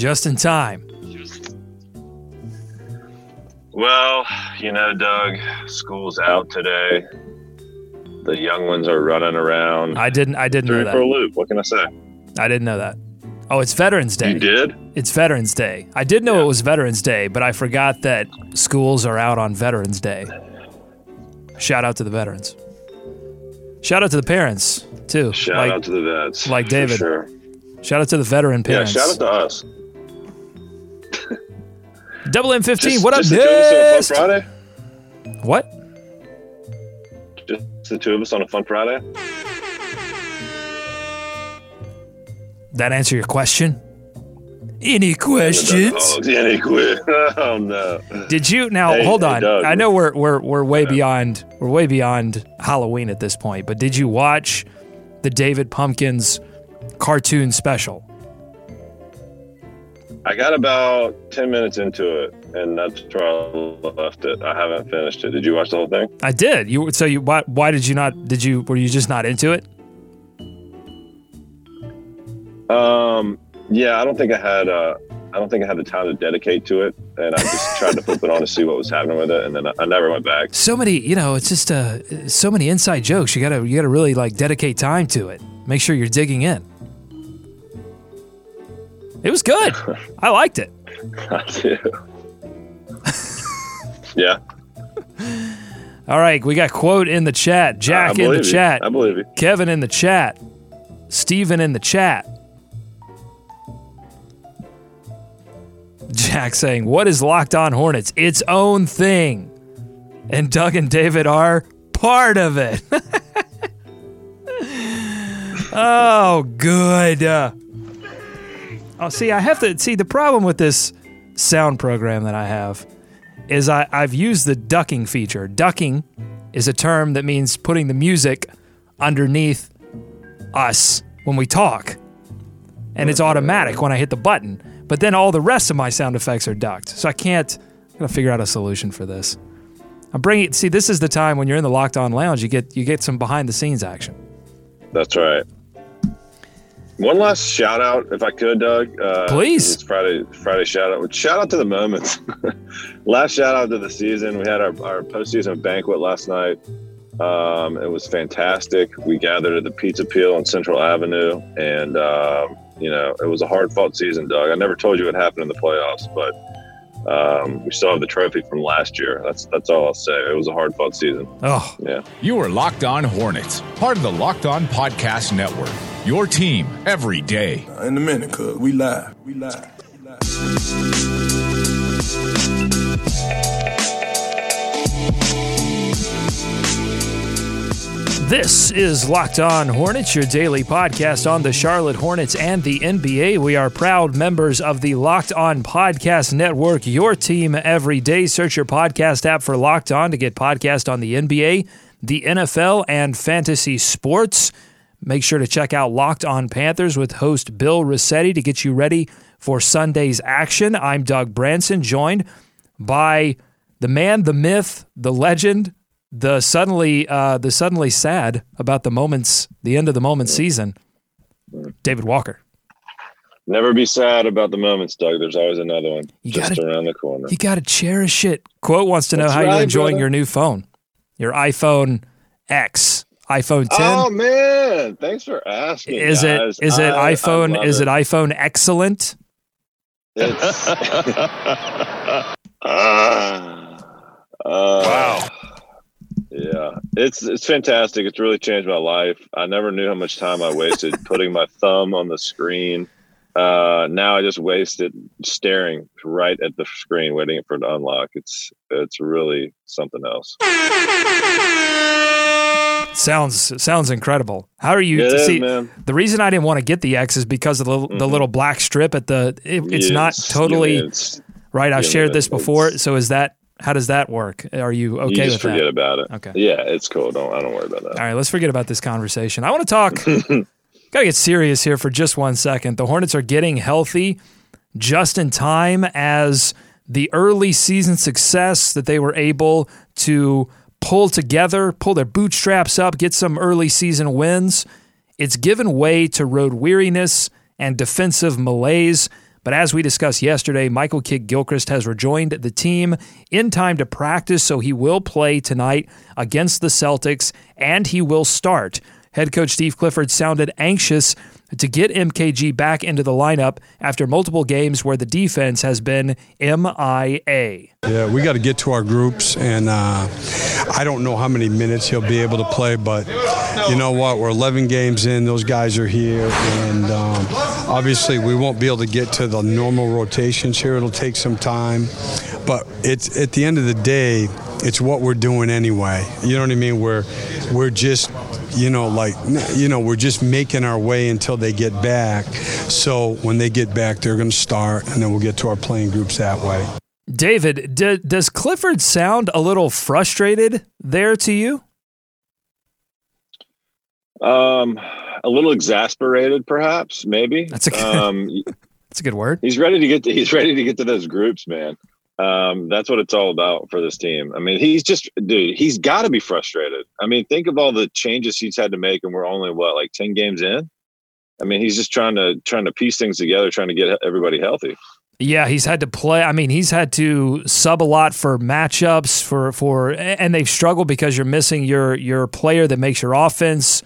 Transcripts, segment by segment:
just in time. Well, you know, Doug, school's out today. The young ones are running around. I didn't. I didn't know that. for a loop. What can I say? I didn't know that. Oh, it's Veterans Day. You did? It's Veterans Day. I did know it was Veterans Day, but I forgot that schools are out on Veterans Day. Shout out to the veterans. Shout out to the parents too. Shout like, out to the vets. like David. Sure. shout out to the veteran parents. Yeah, shout out to us. Double M fifteen. What up, just the two of us on a Nist? fun Friday? What? Just the two of us on a fun Friday? That answer your question? Any questions? Oh, yeah, they. Oh no. Did you now Hey, hold on? Doug. I know we're we're we're way beyond we're way beyond Halloween at this point, but did you watch the David Pumpkins cartoon special? I got about ten minutes into it, and that's where I left it. I haven't finished it. Did you watch the whole thing? I did. You so you why why did you not did you were you just not into it? Um, yeah, I don't think I had. Uh, I don't think I had the time to dedicate to it, and I just tried to flip it on to see what was happening with it, and then I, I never went back. So many, you know, it's just uh so many inside jokes. You got to you got to really like dedicate time to it. Make sure you're digging in. It was good. I liked it. I do. yeah, All right, we got quote in the chat, Jack in the you. chat, I believe you. Kevin in the chat, Steven in the chat. Jack saying, What is Locked On Hornets? Its own thing. And Doug and David are part of it. oh, good. Uh, oh, see, I have to see the problem with this sound program that I have is I, I've used the ducking feature. Ducking is a term that means putting the music underneath us when we talk. And it's automatic when I hit the button. But then all the rest of my sound effects are ducked. So I can't I gotta figure out a solution for this. I'm bringing it, see this is the time when you're in the locked on lounge you get you get some behind the scenes action. That's right. One last shout out, if I could, Doug. Uh, Please. It's Friday. Friday shout out. Shout out to the moments. last shout out to the season. We had our, our postseason banquet last night. Um, it was fantastic. We gathered at the Pizza Peel on Central Avenue, and um, you know it was a hard fought season, Doug. I never told you what happened in the playoffs, but um, we still have the trophy from last year. That's that's all I'll say. It was a hard fought season. Oh, Yeah. You are Locked On Hornets, part of the Locked On Podcast Network. Your team every day. In a minute, cuz we live. We live. We live. This is Locked On Hornets, your daily podcast on the Charlotte Hornets and the NBA. We are proud members of the Locked On Podcast Network, your team every day. Search your podcast app for Locked On to get podcast on the NBA, the NFL, and fantasy sports. Make sure to check out Locked On Panthers with host Bill Rossetti to get you ready for Sunday's action. I'm Doug Branson, joined by the man, the myth, the legend, the suddenly uh, the suddenly sad about the moments, the end of the moment season. David Walker. Never be sad about the moments, Doug. There's always another one You just gotta- around the corner. You got to cherish it. Quote wants to know That's how you're enjoying brother. your new phone, your iPhone X, iPhone 10. Oh man, thanks for asking. is it guys. is it I- I iPhone? love Is it iPhone excellent? It's. Uh, Wow. Yeah, it's it's fantastic. It's really changed my life. I never knew how much time I wasted putting my thumb on the screen. Uh, now I just waste it staring right at the screen, waiting for it to unlock. It's it's really something else. Sounds sounds incredible. How are you? It is, see, man. the reason I didn't want to get the X is because of the, the Mhm. little black strip at the. It, it's not totally yeah, it's- right. I've yeah, shared this before. So is that how does that work? Are you okay you just with forget that? about it. Okay. Yeah, it's cool. Don't I don't worry about that. All right, let's forget about this conversation. I want to talk. gotta get serious here for just one second. The Hornets are getting healthy just in time as the early season success that they were able to pull together, pull their bootstraps up, get some early season wins. It's given way to road weariness and defensive malaise. But as we discussed yesterday, Michael Kidd Gilchrist has rejoined the team in time to practice, so he will play tonight against the Celtics and he will start. Head coach Steve Clifford sounded anxious to get MKG back into the lineup after multiple games where the defense has been MIA. Yeah, we got to get to our groups, and uh, I don't know how many minutes he'll be able to play, but you know what? We're 11 games in, those guys are here, and um, obviously we won't be able to get to the normal rotations here. It'll take some time, but it's at the end of the day, it's what we're doing anyway. You know what I mean? We're we're just you know like you know we're just making our way until they get back. So when they get back, they're going to start, and then we'll get to our playing groups that way. David, d- does Clifford sound a little frustrated there to you? Um, a little exasperated, perhaps, maybe. That's a good, um, that's a good word. He's ready to get to. He's ready to get to those groups, man. Um, that's what it's all about for this team. I mean, he's just, dude, he's got to be frustrated. I mean, think of all the changes he's had to make, and we're only what, like ten games in. I mean, he's just trying to trying to piece things together, trying to get everybody healthy. Yeah, he's had to play. I mean, he's had to sub a lot for matchups for for, and they've struggled because you're missing your your player that makes your offense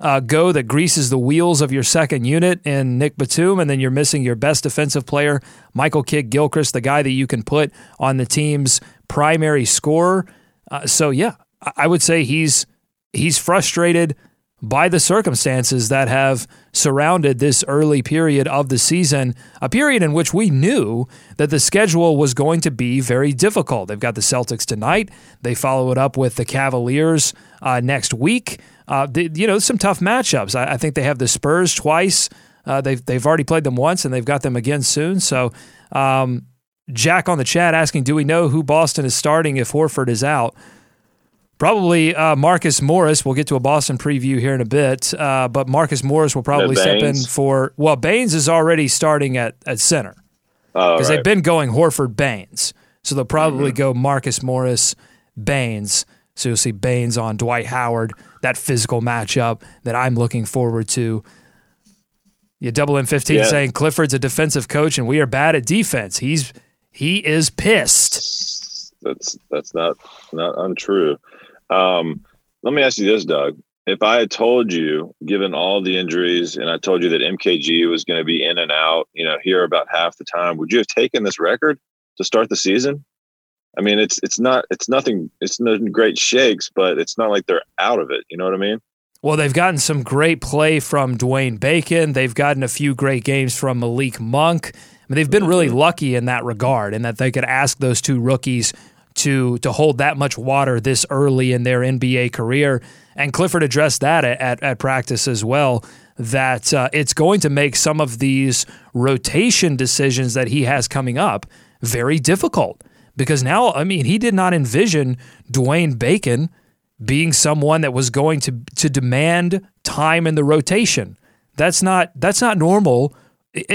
uh, go that greases the wheels of your second unit in Nick Batum, and then you're missing your best defensive player, Michael Kidd Gilchrist, the guy that you can put on the team's primary scorer. Uh, so yeah, I would say he's he's frustrated by the circumstances that have surrounded this early period of the season, a period in which we knew that the schedule was going to be very difficult. They've got the Celtics tonight. They follow it up with the Cavaliers uh, next week. Uh, the, you know, some tough matchups. I, I, think they have the Spurs twice. Uh, they've they've already played them once, and they've got them again soon. So, um, Jack on the chat asking, do we know who Boston is starting if Horford is out? Probably uh, Marcus Morris. We'll get to a Boston preview here in a bit, uh, but Marcus Morris will probably step in for. Well, Baynes is already starting at at center because right. they've been going Horford Baynes, so they'll probably mm-hmm. go Marcus Morris Baynes. So you'll see Baynes on Dwight Howard, that physical matchup that I'm looking forward to. You double M fifteen yeah. saying Clifford's a defensive coach and we are bad at defense. He's he is pissed. That's that's not not untrue. Um, let me ask you this, Doug. If I had told you, given all the injuries, and I told you that MKG was going to be in and out, you know, here about half the time, would you have taken this record to start the season? I mean, it's it's not it's nothing it's no great shakes, but it's not like they're out of it. You know what I mean? Well, they've gotten some great play from Dwayne Bacon. They've gotten a few great games from Malik Monk. I mean, they've been really mm-hmm. lucky in that regard, in that they could ask those two rookies to to hold that much water this early in their NBA career. And Clifford addressed that at, at, at practice as well. That uh, it's going to make some of these rotation decisions that he has coming up very difficult because now, I mean, he did not envision Dwayne Bacon being someone that was going to to demand time in the rotation. That's not that's not normal.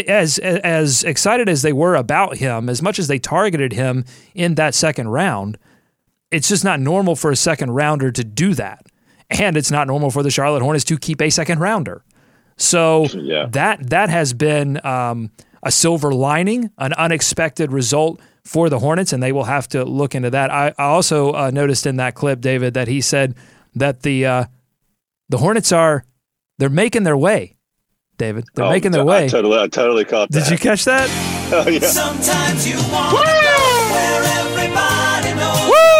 As as excited as they were about him, as much as they targeted him in that second round, it's just not normal for a second rounder to do that, and it's not normal for the Charlotte Hornets to keep a second rounder. So yeah. that that has been um, a silver lining, an unexpected result for the Hornets, and they will have to look into that. I, I also uh, noticed in that clip, David, that he said that the uh, the Hornets are they're making their way. David, they're oh, making their way. I totally, I totally caught that. Did you catch that? Oh yeah. Sometimes you want Woo! Woo!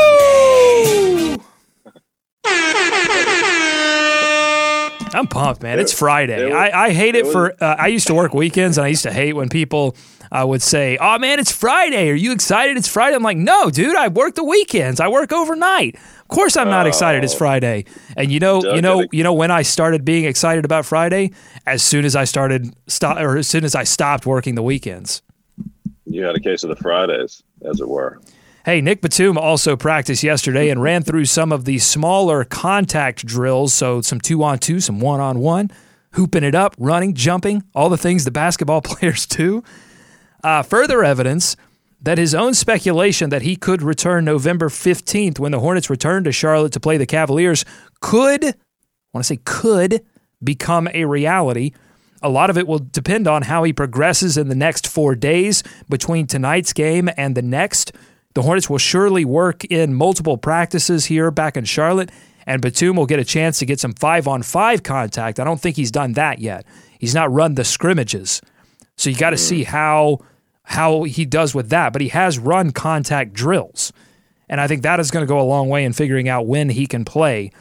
I'm pumped, man. It's Friday. I, I hate it, it for. Uh, I used to work weekends, and I used to hate when people uh, would say, "Oh man, it's Friday. Are you excited? It's Friday." I'm like, "No, dude. I work the weekends. I work overnight. Of course, I'm not excited. It's oh. Friday." And you know, you know, you know when I started being excited about Friday, as soon as I started stop, or as soon as I stopped working the weekends. You had a case of the Fridays, as it were. Hey, Nick Batum also practiced yesterday and ran through some of the smaller contact drills. So, some two on two, some one on one, hooping it up, running, jumping, all the things the basketball players do. Uh, further evidence that his own speculation that he could return November 15th when the Hornets return to Charlotte to play the Cavaliers could, I want to say could, become a reality. A lot of it will depend on how he progresses in the next four days between tonight's game and the next. The Hornets will surely work in multiple practices here back in Charlotte, and Batum will get a chance to get some five on five contact. I don't think he's done that yet. He's not run the scrimmages. So you got to see how how he does with that, but he has run contact drills. And I think that is going to go a long way in figuring out when he can play.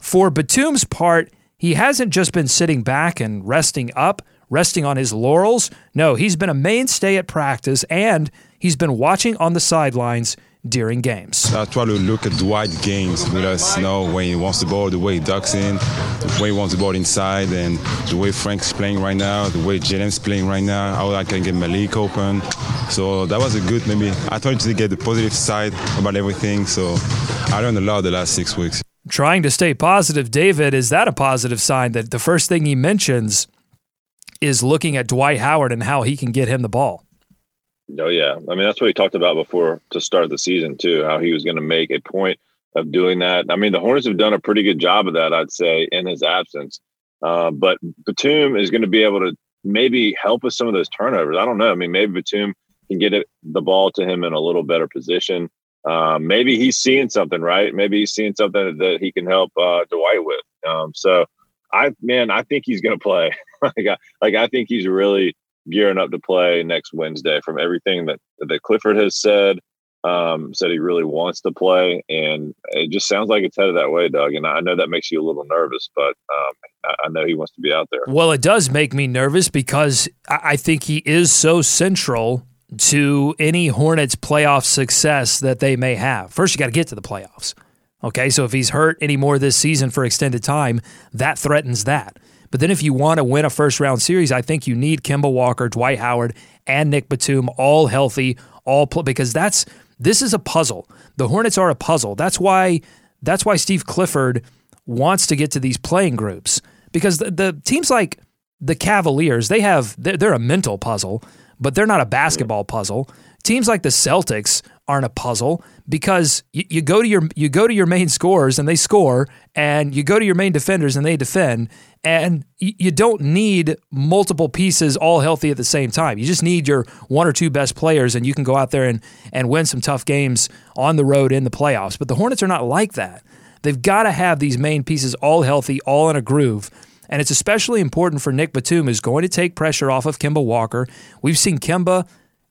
For Batum's part, he hasn't just been sitting back and resting up, resting on his laurels. No, he's been a mainstay at practice and he's been watching on the sidelines during games. I try to look at Dwight games with us, you know, when he wants the ball, the way he ducks in, the way he wants the ball inside, and the way Frank's playing right now, the way Jalen's playing right now, how I can get Malik open. So that was a good, maybe, I tried to get the positive side about everything. So I learned a lot the last six weeks. Trying to stay positive, David, is that a positive sign that the first thing he mentions is looking at Dwight Howard and how he can get him the ball? Oh yeah, I mean that's what he talked about before to start the season too. How he was going to make a point of doing that. I mean the Hornets have done a pretty good job of that, I'd say, in his absence. Uh, but Batum is going to be able to maybe help with some of those turnovers. I don't know. I mean maybe Batum can get it, the ball to him in a little better position. Um, maybe he's seeing something, right? Maybe he's seeing something that he can help uh, Dwight with. Um, so I man, I think he's going to play. like, I, like I think he's really gearing up to play next Wednesday. From everything that that Clifford has said, um, said he really wants to play, and it just sounds like it's headed that way, Doug. And I know that makes you a little nervous, but um, I know he wants to be out there. Well, it does make me nervous because I think he is so central to any Hornets playoff success that they may have. First, you got to get to the playoffs. Okay, so if he's hurt anymore this season for extended time, that threatens that. But then if you want to win a first round series, I think you need Kemba Walker, Dwight Howard, and Nick Batum all healthy, all pl- because that's this is a puzzle. The Hornets are a puzzle. That's why that's why Steve Clifford wants to get to these playing groups because the, the teams like the Cavaliers, they have they're, they're a mental puzzle, but they're not a basketball puzzle. Teams like the Celtics aren't a puzzle because you, you, go to your you go to your main scorers and they score, and you go to your main defenders and they defend, and you, don't need multiple pieces all healthy at the same time. You just need your one or two best players, and you can go out there and and win some tough games on the road in the playoffs. But the Hornets are not like that. They've got to have these main pieces all healthy, all in a groove. And it's especially important for Nick Batum, who's going to take pressure off of Kemba Walker. We've seen Kemba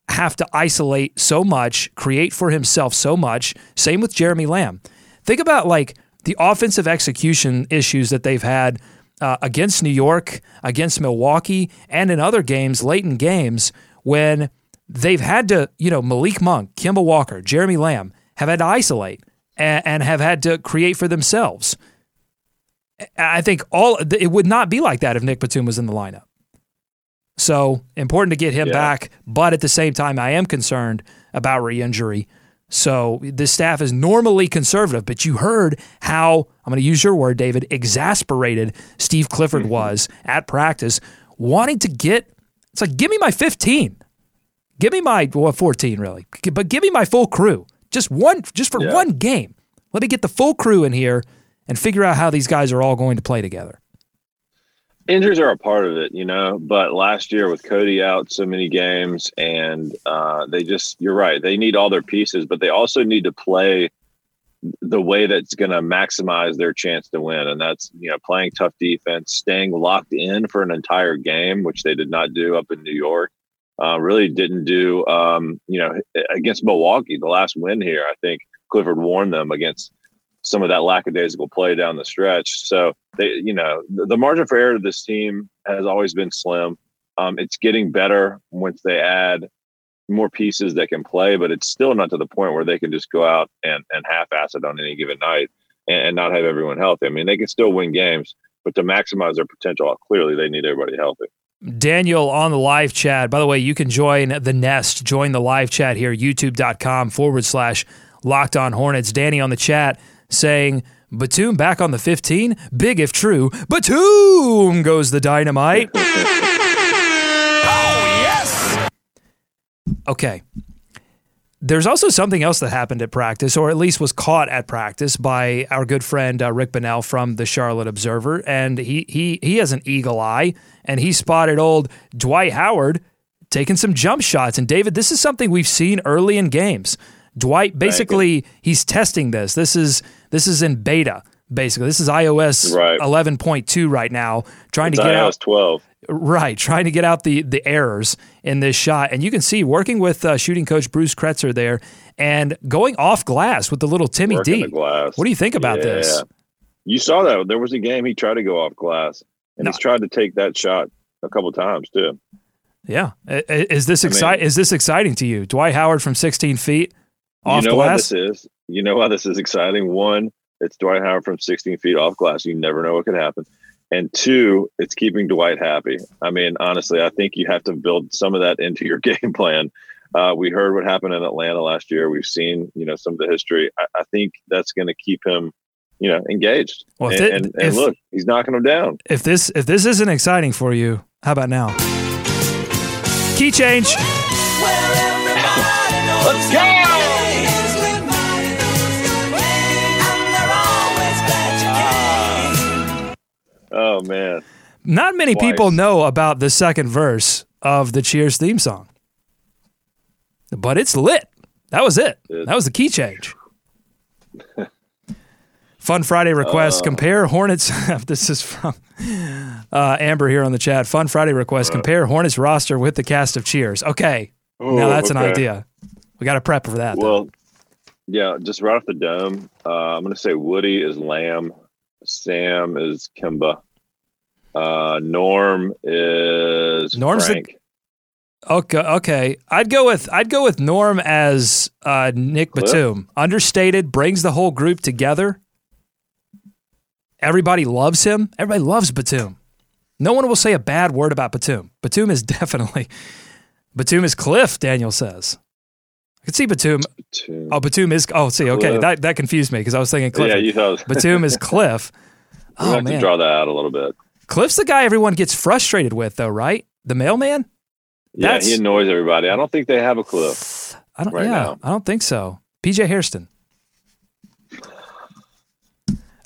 have to isolate so much, create for himself so much. Same with Jeremy Lamb. Think about like the offensive execution issues that they've had uh, against New York, against Milwaukee, and in other games, late in games, when they've had to, you know, Malik Monk, Kemba Walker, Jeremy Lamb have had to isolate and, and have had to create for themselves. I think all it would not be like that if Nick Batum was in the lineup. So important to get him yeah. back, but at the same time, I am concerned about re-injury. So the staff is normally conservative, but you heard how I'm going to use your word, David, exasperated Steve Clifford mm-hmm. was at practice, wanting to get. It's like give me my 15, give me my well 14 really, but give me my full crew. Just one, just for yeah. one game. Let me get the full crew in here and figure out how these guys are all going to play together injuries are a part of it, you know. But last year with Cody out so many games, and uh, they just you're right. They need all their pieces, but they also need to play the way that's going to maximize their chance to win, and that's you know playing tough defense, staying locked in for an entire game, which they did not do up in New York. Uh, really didn't do, um, you know, against Milwaukee, the last win here. I think Clifford warned them against some of that lackadaisical play down the stretch. So they, you know, the, the margin for error to this team has always been slim. Um, it's getting better once they add more pieces that can play, but it's still not to the point where they can just go out and, and half-ass it on any given night and, and not have everyone healthy. I mean, they can still win games, but to maximize their potential, clearly they need everybody healthy. Daniel on the live chat. By the way, you can join the nest, join the live chat here, youtube.com forward slash locked on hornets. Danny on the chat saying, Batum back on the 15? Big if true. Batum goes the dynamite. oh, yes! Okay. There's also something else that happened at practice, or at least was caught at practice by our good friend uh, Rick Bonnell from the Charlotte Observer, and he he he has an eagle eye, and he spotted old Dwight Howard taking some jump shots. And David, this is something we've seen early in games. Dwight basically he's testing this. This is this is in beta. Basically, this is iOS Right. 11.2 right now, trying It's to get iOS out 12. Right, trying to get out the the errors in this shot, and you can see working with uh, shooting coach Bruce Kreutzer there, and going off glass with the little Timmy Working D. the glass. What do you think about this? Yeah. You saw that. There was a game he tried to go off glass, and No. he's tried to take that shot a couple times too. Yeah, is this I mean- Is this exciting to you, Dwight Howard from 16 feet off you know why this is? You know why this is exciting? One, it's Dwight Howard from 16 feet off glass. You never know what could happen. And two, it's keeping Dwight happy. I mean, honestly, I think you have to build some of that into your game plan. Uh, we heard what happened in Atlanta last year. We've seen, you know, some of the history. I, I think that's going to keep him, you know, engaged. Well, if and, it- and, and if- look, he's knocking them down. If this if this isn't exciting for you, how about now? Key change. Let's go! Oh man, Not many Twice. people know about the second verse of the Cheers theme song, but it's lit. That was it. That was the key change. Fun Friday request. Uh. compare Hornets. this is from uh, Amber here on the chat. Fun Friday request. compare Hornets roster with the cast of Cheers. Okay, now that's an idea. We got to prep for that. though. Well, yeah, just right off the dome, uh, I'm going to say Woody is Lamb, Sam is Kemba, uh, Norm is Norm's the- Frank. Okay, okay. I'd go with I'd go with Norm as uh, Nick Cliff? Batum. Understated, brings the whole group together. Everybody loves him. Everybody loves Batum. No one will say a bad word about Batum. Batum is definitely Batum is Cliff. Daniel says. I could see Batum. Two. Oh, Batum is. Oh, see, okay, Cliff. that that confused me because I was thinking Cliff. yeah, you thought Batum is Cliff. We Oh have to man, draw that out a little bit. Cliff's the guy everyone gets frustrated with, though, right? The mailman. Yeah, That's- he annoys everybody. I don't think they have a clue. I don't. right yeah, now. I don't think so. PJ Hairston.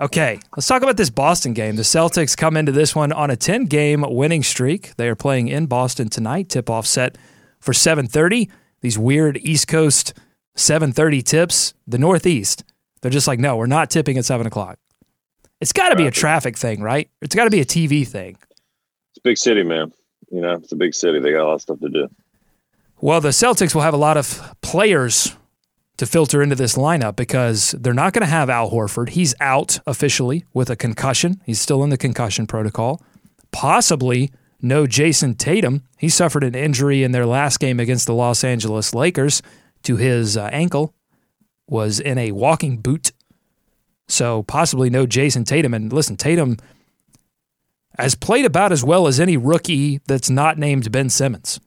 Okay, let's talk about this Boston game. The Celtics come into this one on a 10-game winning streak. They are playing in Boston tonight. Tip-off set for 7:30. These weird East Coast 7:30 tips. The Northeast, they're just like, no, we're not tipping at seven o'clock. It's got to be a traffic thing, right? It's got to be a TV thing. It's a big city, man. You know, it's a big city. They got a lot of stuff to do. Well, the Celtics will have a lot of players to filter into this lineup because they're not going to have Al Horford. He's out officially with a concussion. He's still in the concussion protocol. Possibly no Jayson Tatum. He suffered an injury in their last game against the Los Angeles Lakers to his uh, ankle, was in a walking boot. So possibly no Jayson Tatum. And listen, Tatum has played about as well as any rookie that's not named Ben Simmons.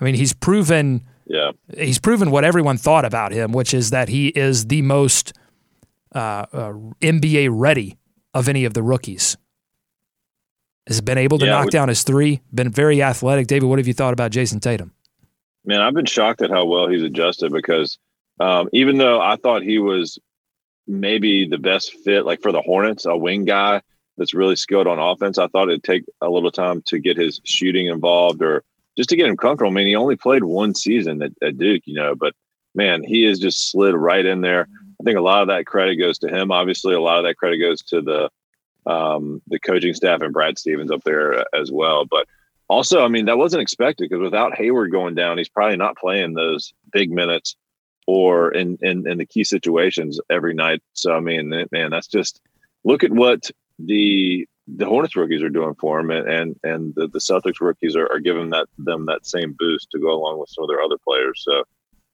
I mean, he's proven Yeah, he's proven what everyone thought about him, which is that he is the most uh, uh, NBA ready of any of the rookies. Has been able to Yeah, knock would- down his three. Been very athletic. David, what have you thought about Jayson Tatum? man, I've been shocked at how well he's adjusted because um, even though I thought he was maybe the best fit, like for the Hornets, a wing guy that's really skilled on offense, I thought it'd take a little time to get his shooting involved or just to get him comfortable. I mean, he only played one season at, at Duke, you know, but man, he has just slid right in there. I think a lot of that credit goes to him. Obviously, a lot of that credit goes to the um, the coaching staff and Brad Stevens up there uh, as well. But also, I mean, that wasn't expected because without Hayward going down, he's probably not playing those big minutes or in, in, in the key situations every night. So, I mean, man, that's just look at what the the Hornets rookies are doing for him, and and, the, the Celtics rookies are, are giving that them that same boost to go along with some of their other players. So,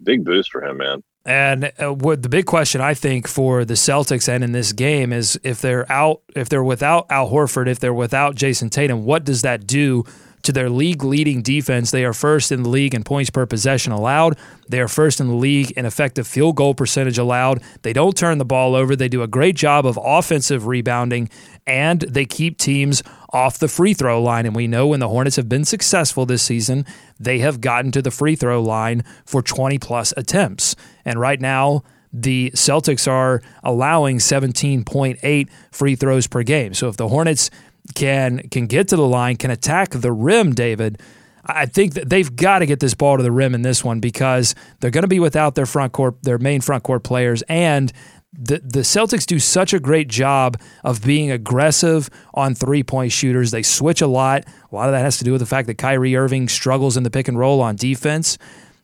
big boost for him, man. And uh, what the big question I think for the Celtics and in this game is if they're out, if they're without Al Horford, if they're without Jayson Tatum, what does that do to their league leading defense. They are first in the league in points per possession allowed. They are first in the league in effective field goal percentage allowed. They don't turn the ball over. They do a great job of offensive rebounding and they keep teams off the free throw line. And we know when the Hornets have been successful this season, they have gotten to the free throw line for 20 plus attempts. And right now, the Celtics are allowing 17.8 free throws per game. So if the Hornets can can get to the line, can attack the rim, David, I think that they've got to get this ball to the rim in this one because they're going to be without their front court, their main front court players, and the the Celtics do such a great job of being aggressive on three point shooters. They switch a lot. A lot of that has to do with the fact that Kyrie Irving struggles in the pick and roll on defense.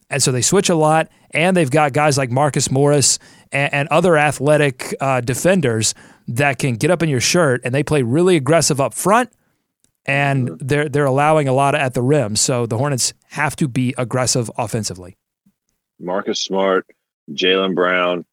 And so they switch a lot, and they've got guys like Marcus Morris and, and other athletic uh, defenders that can get up in your shirt, and they play really aggressive up front, and they're they're allowing a lot at the rim. So the Hornets have to be aggressive offensively. Marcus Smart, Jaylen Brown,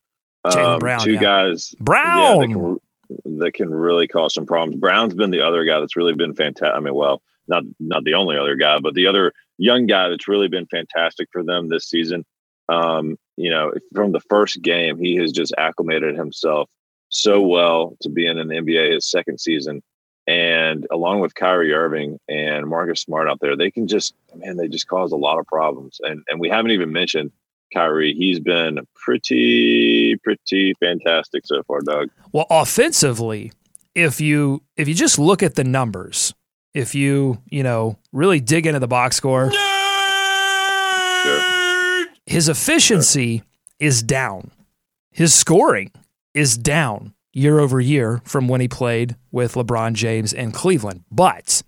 Jaylen um, Brown, two yeah. guys, Brown. yeah, that, can, that can really cause some problems. Brown's been the other guy that's really been fantastic. I mean, well, not not the only other guy, but the other young guy that's really been fantastic for them this season. Um, you know, from the first game, he has just acclimated himself so well to being in the NBA his second season. And along with Kyrie Irving and Marcus Smart out there, they can just man, they just cause a lot of problems. And and we haven't even mentioned Kyrie. He's been pretty, pretty fantastic so far, Doug. Well, offensively, if you if you just look at the numbers, if you you know really dig into the box score, Sure. his efficiency is down. His scoring is down year over year from when he played with LeBron James in Cleveland. But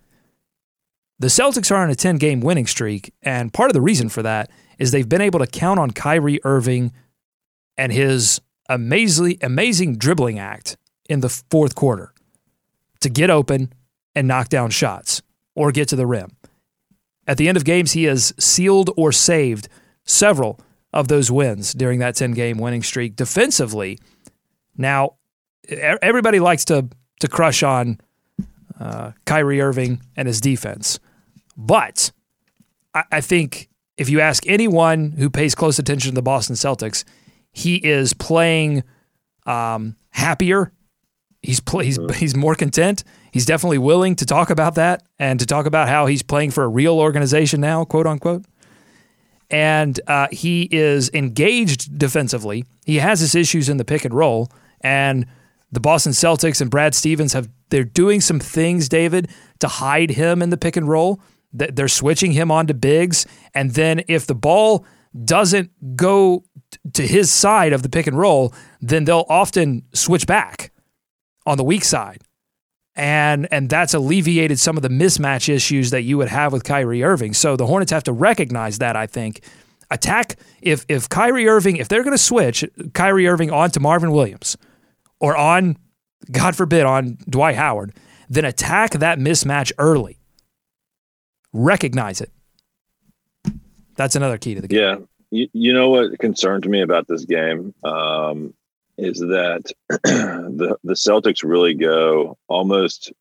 the Celtics are on a 10 game winning streak. And part of the reason for that is they've been able to count on Kyrie Irving and his amazingly, amazing dribbling act in the fourth quarter to get open and knock down shots or get to the rim. At the end of games, he has sealed or saved several of those wins during that 10 game winning streak defensively. Now, everybody likes to, to crush on uh, Kyrie Irving and his defense. But I, I think if you ask anyone who pays close attention to the Boston Celtics, he is playing um, happier. He's he's he's more content. He's definitely willing to talk about that and to talk about how he's playing for a real organization now, quote unquote. And uh, he is engaged defensively. He has his issues in the pick and roll, and the Boston Celtics and Brad Stevens have they're doing some things, David, to hide him in the pick and roll. They're switching him onto bigs, and then if the ball doesn't go to his side of the pick and roll, then they'll often switch back on the weak side. And and that's alleviated some of the mismatch issues that you would have with Kyrie Irving. So the Hornets have to recognize that, I think. Attack if if Kyrie Irving, if they're gonna switch Kyrie Irving onto Marvin Williams or on, God forbid, on Dwight Howard, then attack that mismatch early. Recognize it. That's another key to the game. Yeah. You, you know what concerned me about this game um, is that the the Celtics really go almost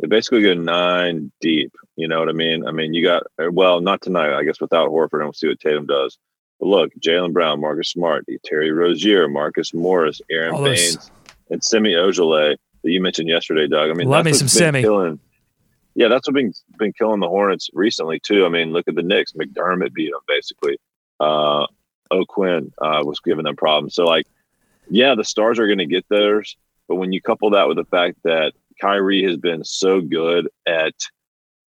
they basically go nine deep. You know what I mean? I mean, you got well, not tonight, I guess. Without Horford, and we'll see what Tatum does. But look, Jaylen Brown, Marcus Smart, Terry Rozier, Marcus Morris, Aaron All those- Baynes, and Semi Ojeleye that you mentioned yesterday, Doug. I mean, Love that's me some been Semi. Killing, yeah, that's what's been been killing the Hornets recently too. I mean, look at the Knicks. McDermott beat them basically. Uh, O'Quinn uh, was giving them problems. So like, yeah, the stars are going to get theirs, but when you couple that with the fact that Kyrie has been so good at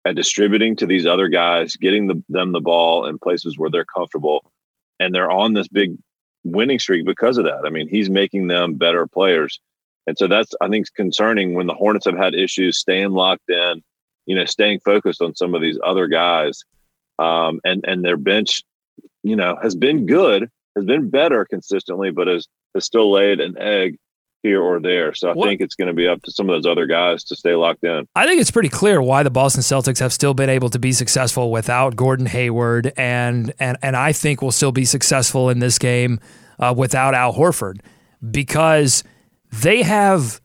at distributing to these other guys, getting the, them the ball in places where they're comfortable, and they're on this big winning streak because of that. I mean, he's making them better players. And so that's I think concerning when the Hornets have had issues staying locked in, you know, staying focused on some of these other guys. Um, and and their bench, you know, has been good, has been better consistently, but has has still laid an egg here or there. So I What- think it's going to be up to some of those other guys to stay locked in. I think it's pretty clear why the Boston Celtics have still been able to be successful without Gordon Hayward, and and and I think will still be successful in this game uh, without Al Horford because they have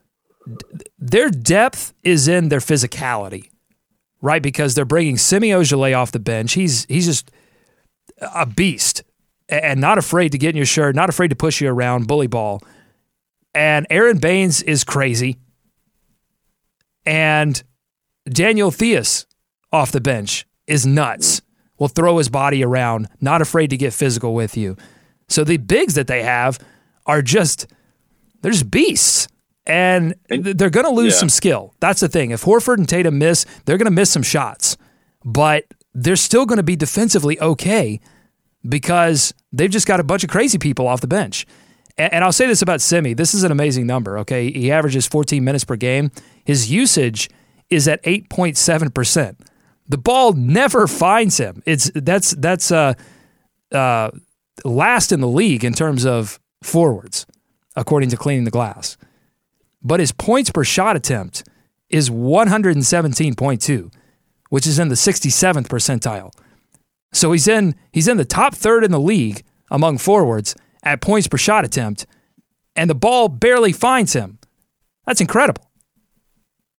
their depth is in their physicality, right? Because they're bringing Semi Ojeleye off the bench. He's he's just a beast and not afraid to get in your shirt, not afraid to push you around, bully ball. And Aaron Baynes is crazy. And Daniel Theis off the bench is nuts. Will throw his body around, not afraid to get physical with you. So the bigs that they have are just they're just beasts. And they're going to lose yeah. some skill. That's the thing. If Horford and Tatum miss, they're going to miss some shots. But they're still going to be defensively okay because they've just got a bunch of crazy people off the bench. And, I'll say this about Semi. This is an amazing number, okay? He averages 14 minutes per game. His usage is at 8.7%. The ball never finds him. It's that's that's uh, uh, last in the league in terms of forwards, according to Cleaning the Glass. But his points per shot attempt is 117.2, which is in the 67th percentile. So he's in he's in the top third in the league among forwards at points per shot attempt, and the ball barely finds him. That's incredible.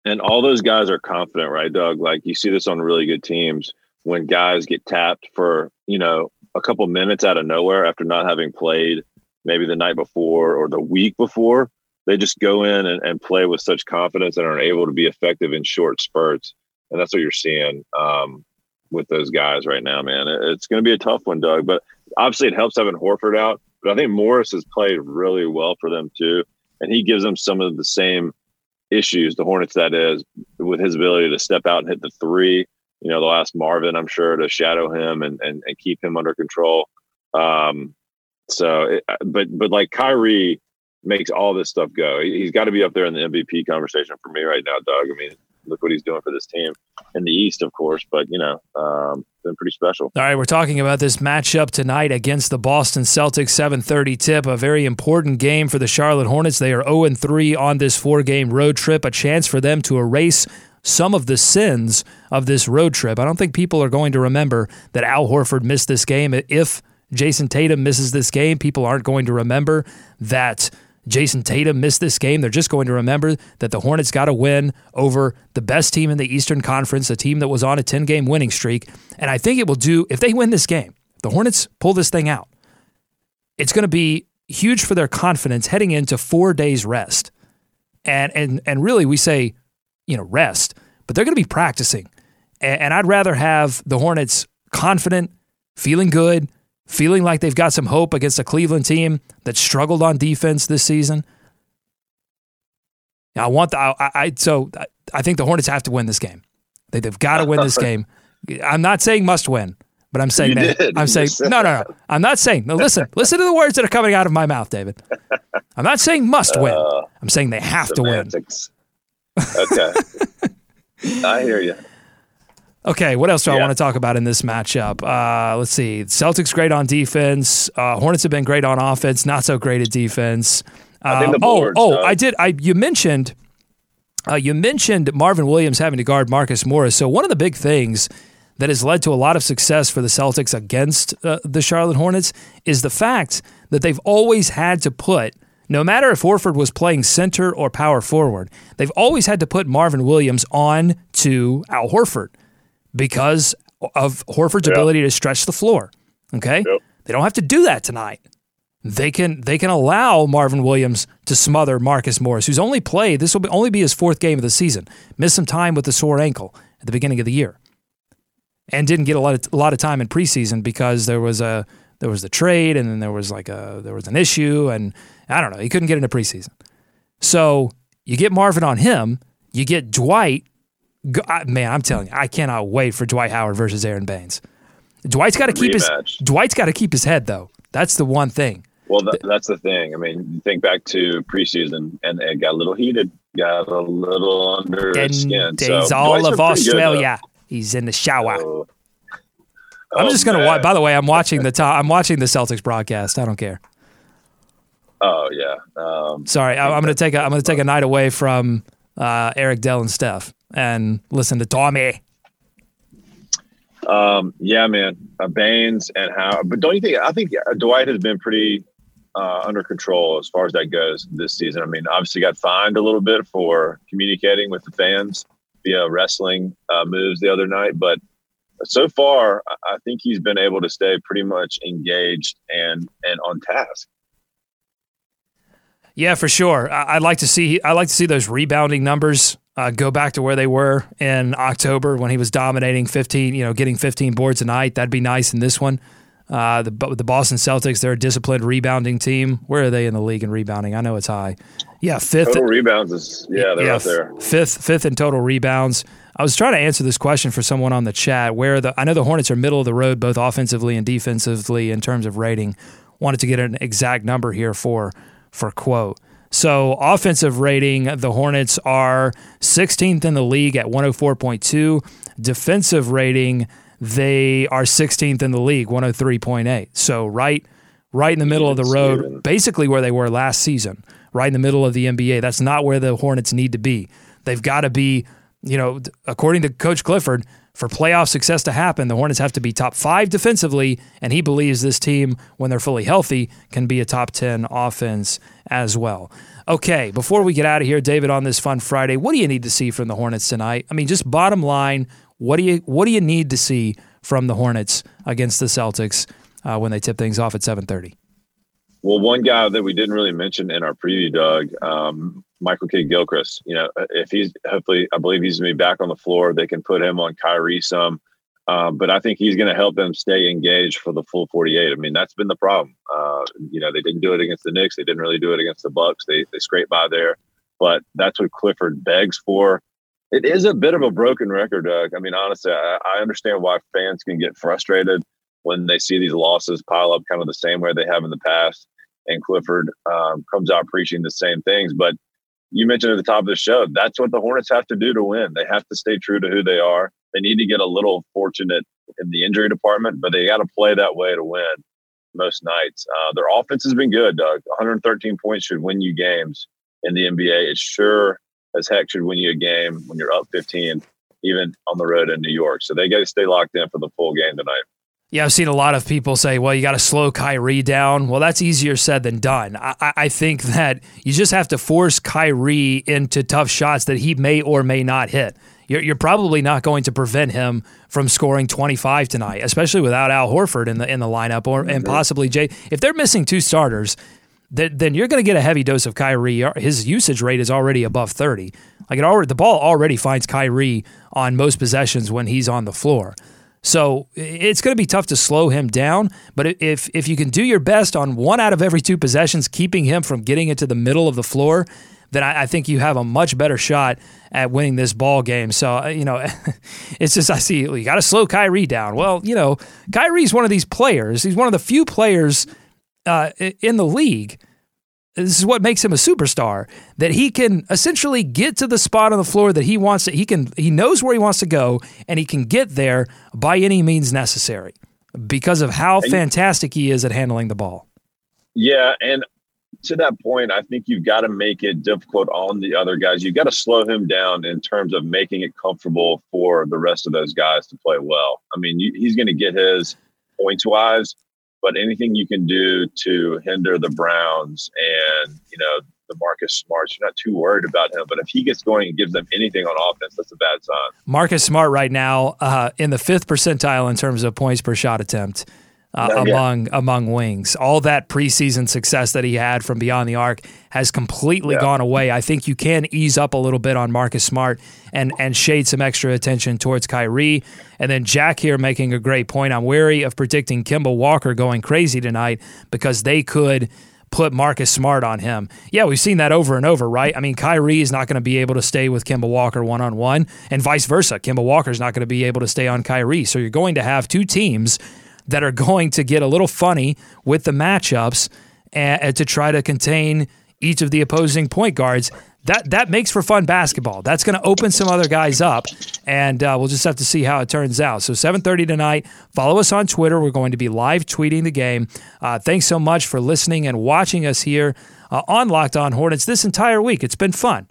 And all those guys are confident, right, Doug? Like you see this on really good teams when guys get tapped for, you know, a couple minutes out of nowhere after not having played maybe the night before or the week before. They just go in and, and play with such confidence and are able to be effective in short spurts. And that's what you're seeing. Um, with those guys right now, man. It's going to be a tough one, Doug. But obviously, it helps having Horford out. But I think Morris has played really well for them too, and he gives them some of the same issues the Hornets that is with his ability to step out and hit the three. You know, they'll ask Marvin, I'm sure, to shadow him and and, and keep him under control. Um, so, it, but but like Kyrie makes all this stuff go. He's got to be up there in the MVP conversation for me right now, Doug. I mean, look what he's doing for this team in the East, of course. But you know, um, been pretty special. All right, we're talking about this matchup tonight against the Boston Celtics. Seven thirty tip, a very important game for the Charlotte Hornets. They are zero oh and three on this four game road trip. A chance for them to erase some of the sins of this road trip. I don't think people are going to remember that Al Horford missed this game. If Jayson Tatum misses this game, people aren't going to remember that Jayson Tatum missed this game, they're just going to remember that the Hornets got a win over the best team in the Eastern Conference, a team that was on a 10 game winning streak. And I think it will do, if they win this game, the Hornets pull this thing out, it's going to be huge for their confidence heading into four days rest. And, and, and really, we say, you know, rest, but they're going to be practicing. And, and I'd rather have the Hornets confident, feeling good, feeling like they've got some hope against a Cleveland team that struggled on defense this season. I want the, I, I so I think the Hornets have to win this game. They, they've got to win this game. I'm not saying must win, but I'm saying you that. I'm saying no, no, no. I'm not saying. No, listen, listen to the words that are coming out of my mouth, David. I'm not saying must win. Uh, I'm saying they have semantics. to win. Okay, I hear you. Okay, what else do yeah. I want to talk about in this matchup? Uh, let's see. Celtics great on defense. Uh, Hornets have been great on offense. Not so great at defense. Uh, oh, oh, I did. I you mentioned uh, you mentioned Marvin Williams having to guard Marcus Morris. So one of the big things that has led to a lot of success for the Celtics against uh, the Charlotte Hornets is the fact that they've always had to put. No matter if Horford was playing center or power forward, they've always had to put Marvin Williams on to Al Horford because of Horford's yep. ability to stretch the floor. Okay? Yep. They don't have to do that tonight. They can they can allow Marvin Williams to smother Marcus Morris, who's only played this will be, only be his fourth game of the season. Missed some time with the sore ankle at the beginning of the year, and didn't get a lot of, a lot of time in preseason because there was a there was the trade and then there was like a there was an issue and I don't know he couldn't get into preseason. So you get Marvin on him, you get Dwight man, I'm telling you, I cannot wait for Dwight Howard versus Aaron Baynes. Dwight's got to keep his Dwight's got to keep his head though. That's the one thing. Well, th- that's the thing. I mean, think back to preseason, and it got a little heated, got a little under and skin. Days so all of Australia. He's in the shower. Oh. I'm oh, just gonna watch. By the way, I'm watching the top. I'm watching the Celtics broadcast. I don't care. Oh yeah. Um, Sorry, I, am gonna take a. I'm gonna take a night away from uh, Eric Dell and Steph and listen to Tommy. Um, yeah, man, uh, Baynes and how, but don't you think? I think uh, Dwight has been pretty uh, under control as far as that goes this season. I mean, obviously got fined a little bit for communicating with the fans via wrestling uh, moves the other night. But so far, I think he's been able to stay pretty much engaged and and on task. Yeah, for sure. I- would like to see. I like to see those rebounding numbers uh, go back to where they were in October when he was dominating 15. You know, getting 15 boards a night. That'd be nice in this one. Uh, the the Boston Celtics, they're a disciplined rebounding team. Where are they in the league in rebounding? I know it's high. Yeah, fifth. Total rebounds is yeah, they're yeah, out there. Fifth, fifth in total rebounds. I was trying to answer this question for someone on the chat. Where the I know the Hornets are middle of the road both offensively and defensively in terms of rating. Wanted to get an exact number here for for quote. So offensive rating, the Hornets are 16th in the league at 104.2. Defensive rating, they are 16th in the league, 103.8. So right right in the middle of the road, basically where they were last season, right in the middle of the NBA. That's not where the Hornets need to be. They've got to be, you know, according to Coach Clifford, for playoff success to happen, the Hornets have to be top five defensively, and he believes this team, when they're fully healthy, can be a top 10 offense as well. Okay, before we get out of here, David, on this fun Friday, what do you need to see from the Hornets tonight? I mean, just bottom line, what do you what do you need to see from the Hornets against the Celtics uh, when they tip things off at 7:30? Well, one guy that we didn't really mention in our preview, Doug, um, Michael Kidd Gilchrist. You know, if he's hopefully, I believe he's going to be back on the floor. They can put him on Kyrie some, um, but I think he's going to help them stay engaged for the full 48. I mean, that's been the problem. Uh, you know, they didn't do it against the Knicks. They didn't really do it against the Bucks. They they scraped by there, but that's what Clifford begs for. It is a bit of a broken record, Doug. I mean, honestly, I, I understand why fans can get frustrated when they see these losses pile up kind of the same way they have in the past. And Clifford um, comes out preaching the same things, but you mentioned at the top of the show, that's what the Hornets have to do to win. They have to stay true to who they are. They need to get a little fortunate in the injury department, but they got to play that way to win most nights. Uh, their offense has been good, Doug. 113 points should win you games in the NBA. It sure as heck should win you a game when you're up 15, even on the road in New York. So they got to stay locked in for the full game tonight. Yeah, I've seen a lot of people say, well, you got to slow Kyrie down. Well, that's easier said than done. I, I, think that you just have to force Kyrie into tough shots that he may or may not hit. You're, you're probably not going to prevent him from scoring 25 tonight, especially without Al Horford in the in the lineup or and possibly Jay. If they're missing two starters, then, then you're going to get a heavy dose of Kyrie. His usage rate is already above 30. Like it already, the ball already finds Kyrie on most possessions when he's on the floor. So it's going to be tough to slow him down. But if if you can do your best on one out of every two possessions, keeping him from getting into the middle of the floor, then I, I think you have a much better shot at winning this ball game. So uh, you know, it's just I see you got to slow Kyrie down. Well, you know, Kyrie's one of these players. He's one of the few players uh, in the league this is what makes him a superstar that he can essentially get to the spot on the floor that he wants to he can he knows where he wants to go and he can get there by any means necessary because of how fantastic he is at handling the ball. Yeah and to that point i think you've got to make it difficult on the other guys. You've got to slow him down in terms of making it comfortable for the rest of those guys to play well. I mean he's going to get his points wise but anything you can do to hinder the Browns and, you know, the Marcus Smart, you're not too worried about him. But if he gets going and gives them anything on offense, that's a bad sign. Marcus Smart right now uh, in the fifth percentile in terms of points per shot attempt uh, among among wings. All that preseason success that he had from beyond the arc has completely yeah. gone away. I think you can ease up a little bit on Marcus Smart and and shade some extra attention towards Kyrie. And then Jack here making a great point. I'm wary of predicting Kemba Walker going crazy tonight because they could put Marcus Smart on him. Yeah, we've seen that over and over, right? I mean, Kyrie is not going to be able to stay with Kemba Walker one on one, and vice versa. Kemba Walker is not going to be able to stay on Kyrie. So you're going to have two teams that are going to get a little funny with the matchups and, to try to contain each of the opposing point guards. That that makes for fun basketball. That's going to open some other guys up, and uh, we'll just have to see how it turns out. So 7:30 tonight. Follow us on Twitter. We're going to be live tweeting the game. Uh, thanks so much for listening and watching us here uh, on Locked On Hornets this entire week. It's been fun,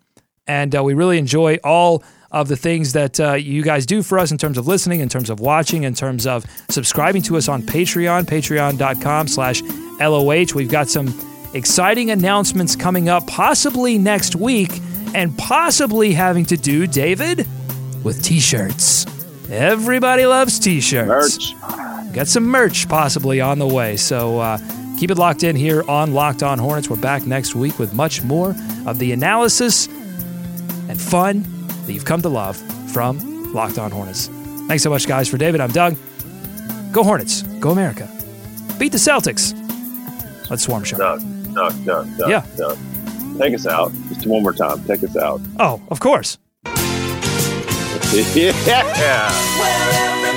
and uh, we really enjoy all of the things that uh, you guys do for us in terms of listening, in terms of watching, in terms of subscribing to us on Patreon, patreon.com slash LOH. We've got some exciting announcements coming up, possibly next week, and possibly having to do, David, with t shirts. Everybody loves t shirts. Merch. Got some merch possibly on the way. So uh, keep it locked in here on Locked On Hornets. We're back next week with much more of the analysis and fun that you've come to love from Locked On Hornets. Thanks so much, guys. For David, I'm Doug. Go Hornets. Go America. Beat the Celtics. Let's swarm show. Doug, Doug, Doug, Doug, Yeah. Doug. Take us out. Just one more time. Take us out. Oh, of course. yeah. Wherever